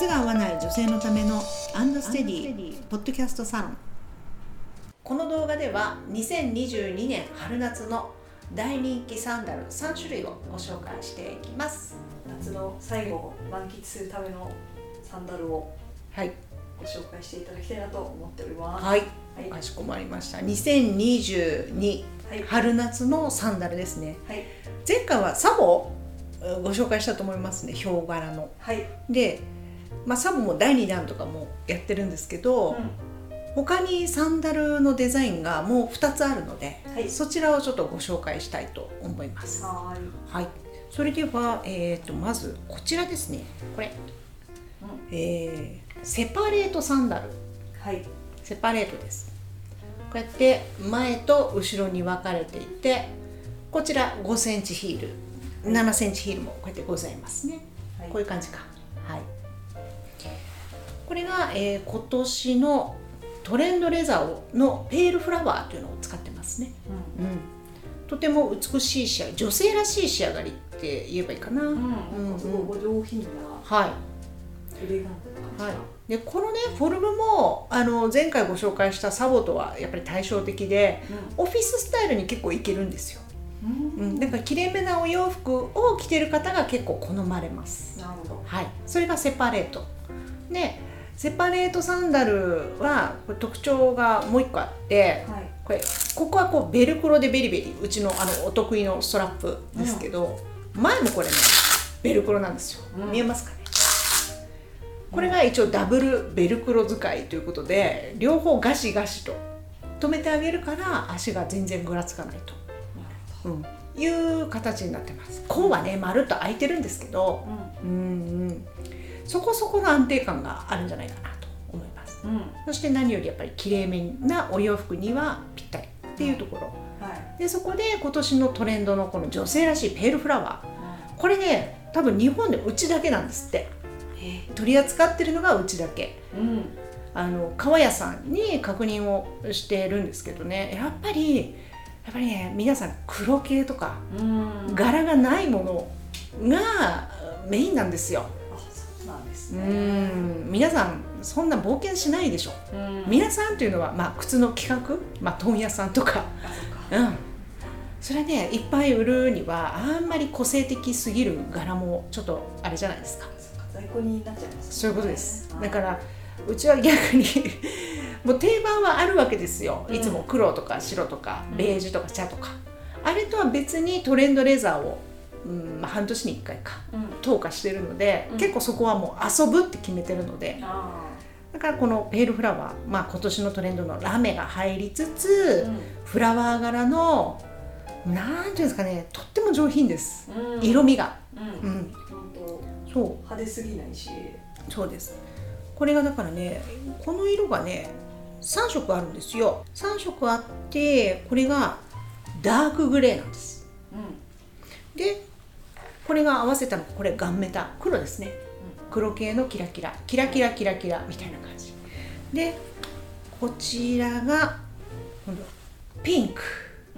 靴が合わない女性のためのアンドステディポッドキャストサロン。この動画では2022年春夏の大人気サンダル3種類をご紹介していきます。夏の最後を満喫するためのサンダルをはい。ご紹介していただきたいなと思っております。はい。はい。かしこまりました。2022はい。春夏のサンダルですね。はい。前回はサボご紹介したと思いますねヒョウ柄の。はい。で、まあ、サボも第2弾とかもやってるんですけど、他にサンダルのデザインがもう2つあるので、はい。そちらをちょっとご紹介したいと思います。はーい。はい、それでは、えー、とまずこちらですね。これ、うえーセパレートサンダル。はい。セパレートです。こうやって前と後ろに分かれていてこちら5センチヒール7センチヒールもこうやってございますね、はい。こういう感じか。はいこれが、えー今年のトレンドレザーのペールフラワーというのを使ってますね、ううん、とても美しい仕上がり女性らしい仕上がりって言えばいいかな、ん。うん。うんすごいお上品なはい。エレガントなはい。感、でこのねフォルムもあの前回ご紹介したサボとはやっぱり対照的でじ。オフィススタイルに結構いけるんですよ、うん。うん、だからきれいめなお洋服を着てる方が結構好まれます。なるほど。はい。それがセパレート。でセパレートサンダルはこれ特徴がもう一個あってはい。これここはこうベルクロでベリベリうちのあのお得意のストラップですけど、前もこれねベルクロなんですよ、うん。見えますかね。これが一応ダブルベルクロ使いということで両方ガシガシと止めてあげるから足が全然ぐらつかないと、うん、いう形になってます。甲はねまるっと開いてるんですけど。ううんうんそこそこの安定感があるんじゃないかなと思いますん。うん。そして何よりやっぱりきれいめなお洋服にはぴったりっていうところはい。でそこで今年のトレンドのこの女性らしいペールフラワーこれね多分日本でうちだけなんですってえ取り扱ってるのがうちだけうん。あの革屋さんに確認をしてるんですけどねやっぱりやっぱりね皆さん黒系とかうん。柄がないものがメインなんですよですうね。ん。皆さんそんな冒険しないでしょ。うん。皆さんというのは、まあ、靴の企画、まあ、問屋さんとか。うん。それねいっぱい売るにはあんまり個性的すぎる柄もちょっとあれじゃないですか。在庫になっちゃいますね。そういうことです。はいだからうちは逆に もう定番はあるわけですよ。うん。いつも。黒とか白とかうん。ベージュとか茶とか、あれとは別にトレンドレザーを、うんまあ、半年に1回か。うん。投下してるので、うん。結構そこはもう遊ぶって決めてるので。あだからこのペールフラワー、まあ、今年のトレンドのラメが入りつあ。つ、うん。フラワー柄のなんていうんですかねとっても上品です、うん。色味が。う。うん。ん本当そう。派手すぎないし。そうです。これがだからねこの色がね3色あるんですよ。3色あってこれがダークグレーなんです。うでこれが合わせたのがこれガンメタ黒ですね黒系のキラキラキラキラキラキラみたいな感じでこちらが今度ピンク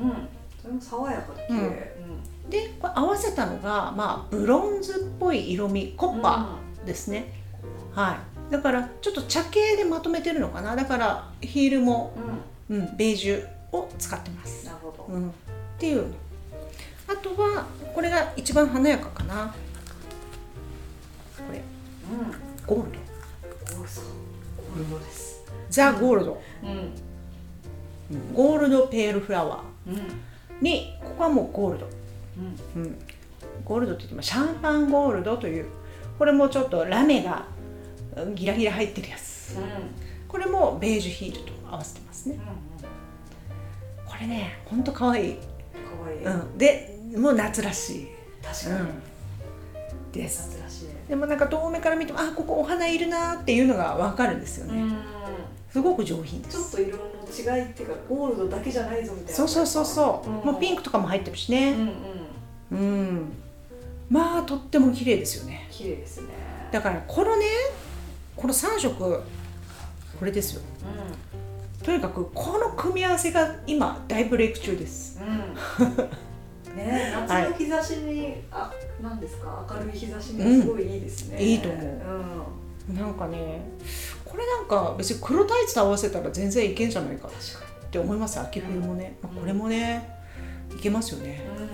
ん。うん。それも爽やかで綺麗。うん。でこれ合わせたのがまあブロンズっぽい色味コッパーですね、はいだからちょっと茶系でまとめてるのかなだからヒールも、うん。うん、ベージュを使ってます、なるほど。うん、っていうとはこれが一番華やかかなこれうん。ゴールドゴールド。です。ザ・ゴールド、うん。ゴールドペールフラワうん。ーにここはもうゴールドうん。うん、ゴールドって言ってもシャンパンゴールドというこれもちょっとラメがうんギラギラ入ってるやつうん。これもベージュヒールと合わせてますねこれねほんとかわいい、かわいい。うん、でもう夏らしい、確かに。うん、です。でもなんか遠目から見てもあここお花いるなっていうのが分かるんですよね、うん。すごく上品でちょっすと色の違いっていうかゴールドだけじゃないぞみたいな。そうそうそうそう、ん。もうピンクとかも入ってるしうんねうん。うん、まあとっても綺麗ですよね。綺麗ですね。だからこのねこの3色これですよ。うとにかくこの組み合わせが今大ブレイク中です。んうん ね。夏の日差しに、あなんですか？明るい日差しにすごいいいですね、いいと思う。うん。なんかねこれなんか別に黒タイツと合わせたら全然いけんじゃないかって思います秋冬もね、まあ、これもねいけますよね、うま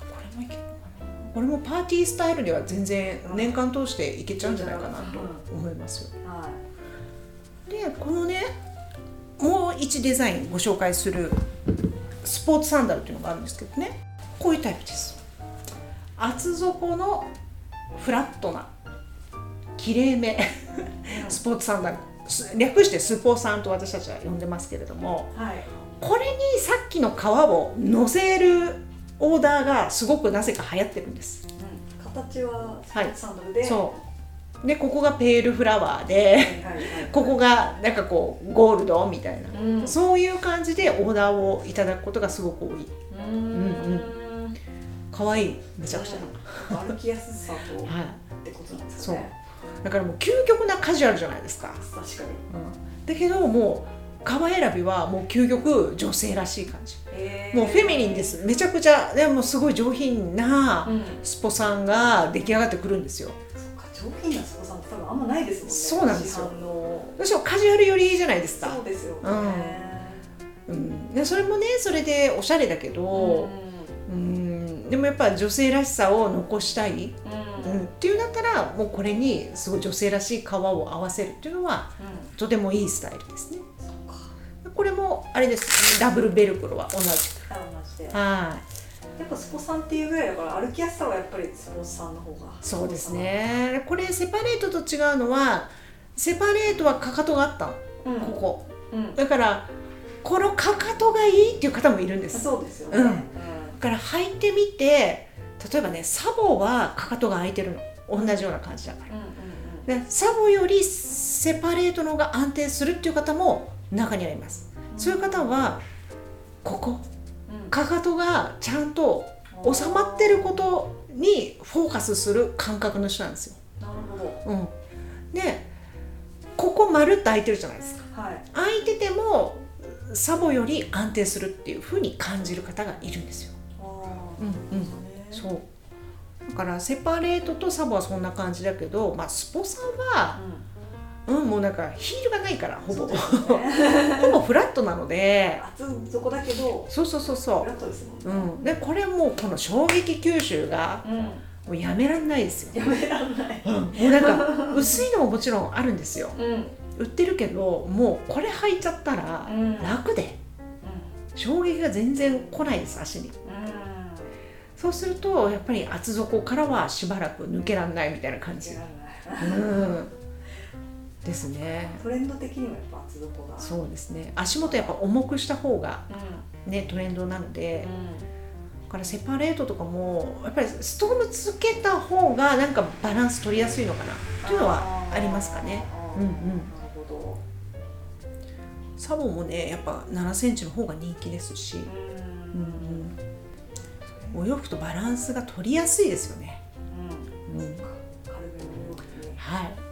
あこれもいけるのかな。これもパーティースタイルでは全然年間通していけちゃうんじゃないかなと思いますよ。ん。はでこのねもう1デザインご紹介するスポーツサンダルっていうのがあるんですけどね。こういうタイプです。厚底のフラットなきれいめいスポーツサンダル。す略してスポさんと私たちは呼んでますけれども。はい。これにさっきの革を乗せるオーダーがすごくなぜか流行ってるんです。うん。形はスポーツサンダルで。そうでここがペールフラワーでここがなんかこうゴールドみたいなうんそういう感じでオーダーをいただくことがすごく多い。うーん可愛いめちゃくちゃ。歩きやすさとっはい。てことなんですかねだからもう究極なカジュアルじゃないですか。確かにだけどもう革選びはもう究極女性らしい感じ。へーもうフェミニンです。めちゃくちゃでもすごい上品なうんスポさんが出来上がってくるんですよ。そっか上品なスポさんって多分あんまないですもんねそうなんですよ。市販の。私はカジュアル寄りじゃないですか。そう。ですよね。うん。でそれもねそれでおしゃれだけど、うん、でもやっぱ女性らしさを残したい。うん。う、うん。んっていうんだったらもうこれにすごい女性らしい革を合わせるっていうのはとてもいいスタイルですね。そっか。これもあれです。ダブルベルクロは同じ。くあ同じで。はやっぱスポさんっていうぐらいだから歩きやすさはやっぱりスポーツさんの方がいそうですね。これセパレートと違うのはセパレートはかかとがあった。のうん。ここ。うん。だからこのかかとがいいっていう方もいるんです。だそうですよね。うん。から履いてみて例えばねサボはかかとが開いてるの。同じような感じだから。うんうんうん。でサボよりセパレートの方が安定するっていう方も中にはいます。そういう方はここ。うんかかとがちゃんと収まってることにフォーカスする感覚の人なんですよ。なるほど。うん、でここまるっと開いてるじゃないですか。はい。開いててもサボより安定するっていう風に感じる方がいるんですよ。うんうん。ねそう。だからセパレートとサボはそんな感じだけど、まあ、スポさんは、うん、もうなんかヒールがないからほぼ。ね。ほぼフラットなので。厚底だけどそうそうそうそフラットですもう、んね。うん、でこれもうこの衝撃吸収がうん。もうやめらんないですよ、やめらんない。うん、もうなんか薄いのももちろんあるんですよ。うん。売ってるけどもうこれ履いちゃったらうん。楽で。衝撃が全然来ないです足に。そうするとやっぱり厚底からはしばらく抜けらんないみたいな感じ。やらない。うんですね。トレンド的にもやっぱ厚底が。そうですね。足元やっぱ重くした方がうねトレンドなので、ん。だからセパレートとかもやっぱりストームつけた方がなんかバランス取りやすいのかな。っていうのはありますかね。うんうん。なるほサボもねやっぱ7センチの方が人気ですし、どううんんうん、お洋服とバランスが取りやすいですよね、うん。うん、はい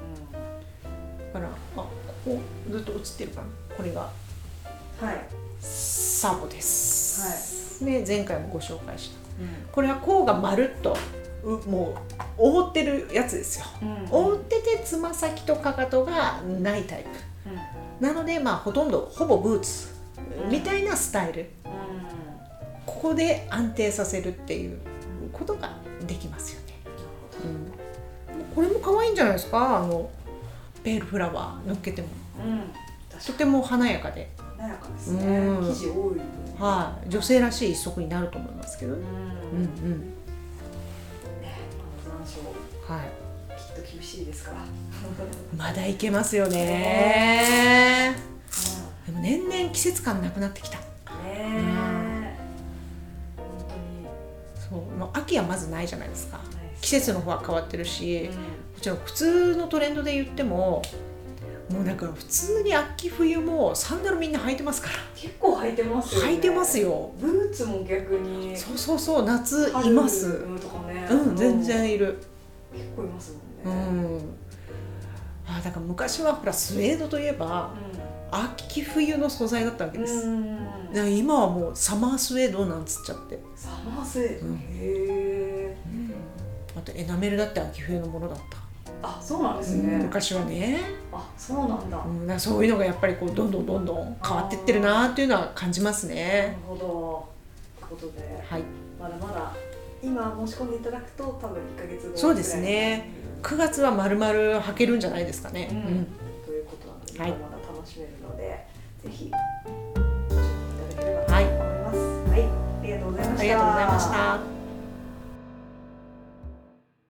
からあここずっと映ってるかなこれが。はい。サボです、ね前回もご紹介した。これは甲がまるっとうもう覆ってるやつですよ。うん。覆っててつま先とかかとがないタイプ。なのでまあほとんどほぼブーツ。みたいなスタイル。ここで安定させるっていうことができますよね、うん、これも可愛いんじゃないですか？あのペールフラワー乗っけても。うん。とても華やかで、に華やかですね。うん。生地多い分はい、女性らしい一足になると思いますけど、ううん。うんん。ね残暑はい、きっと厳しいですから。まだいけますよね。でも年々季節感なくなってきた。ねえ。本そう、まあ、秋はまずないじゃないですか。当にない。です季節の方は変わってるし、うん。もちろん普通のトレンドで言ってももうなんか普通に秋冬もサンダルみんな履いてますから。結構履いてますよね。履いてますよ。ブーツも逆に。そうそうそう夏います。春とかね。うん全然いる。結構いますうもんね。ん。あだから昔はほらスウェードといえば秋冬の素材だったわけうんです、うん今はもうサマースウェードなんつっちゃって、サマースウェード。うん。へえあとエナメルだって秋冬のものだった。あそうなんですうんね、昔はね、あそうなんだ、うん、だそういうのがやっぱりこうどんどんどんどん変わってってるなっていうのは感じますなるね。ほど。ということではい、まだまだ今申し込んでいただくと多分1ヶ月後そうですね。9月はまるまる履けるんじゃないですかね。うん。うん。ということなので、はい。まだ楽しめるのでぜひご覧いただければと思います。はい、ありがとうございました。ありがとうございました。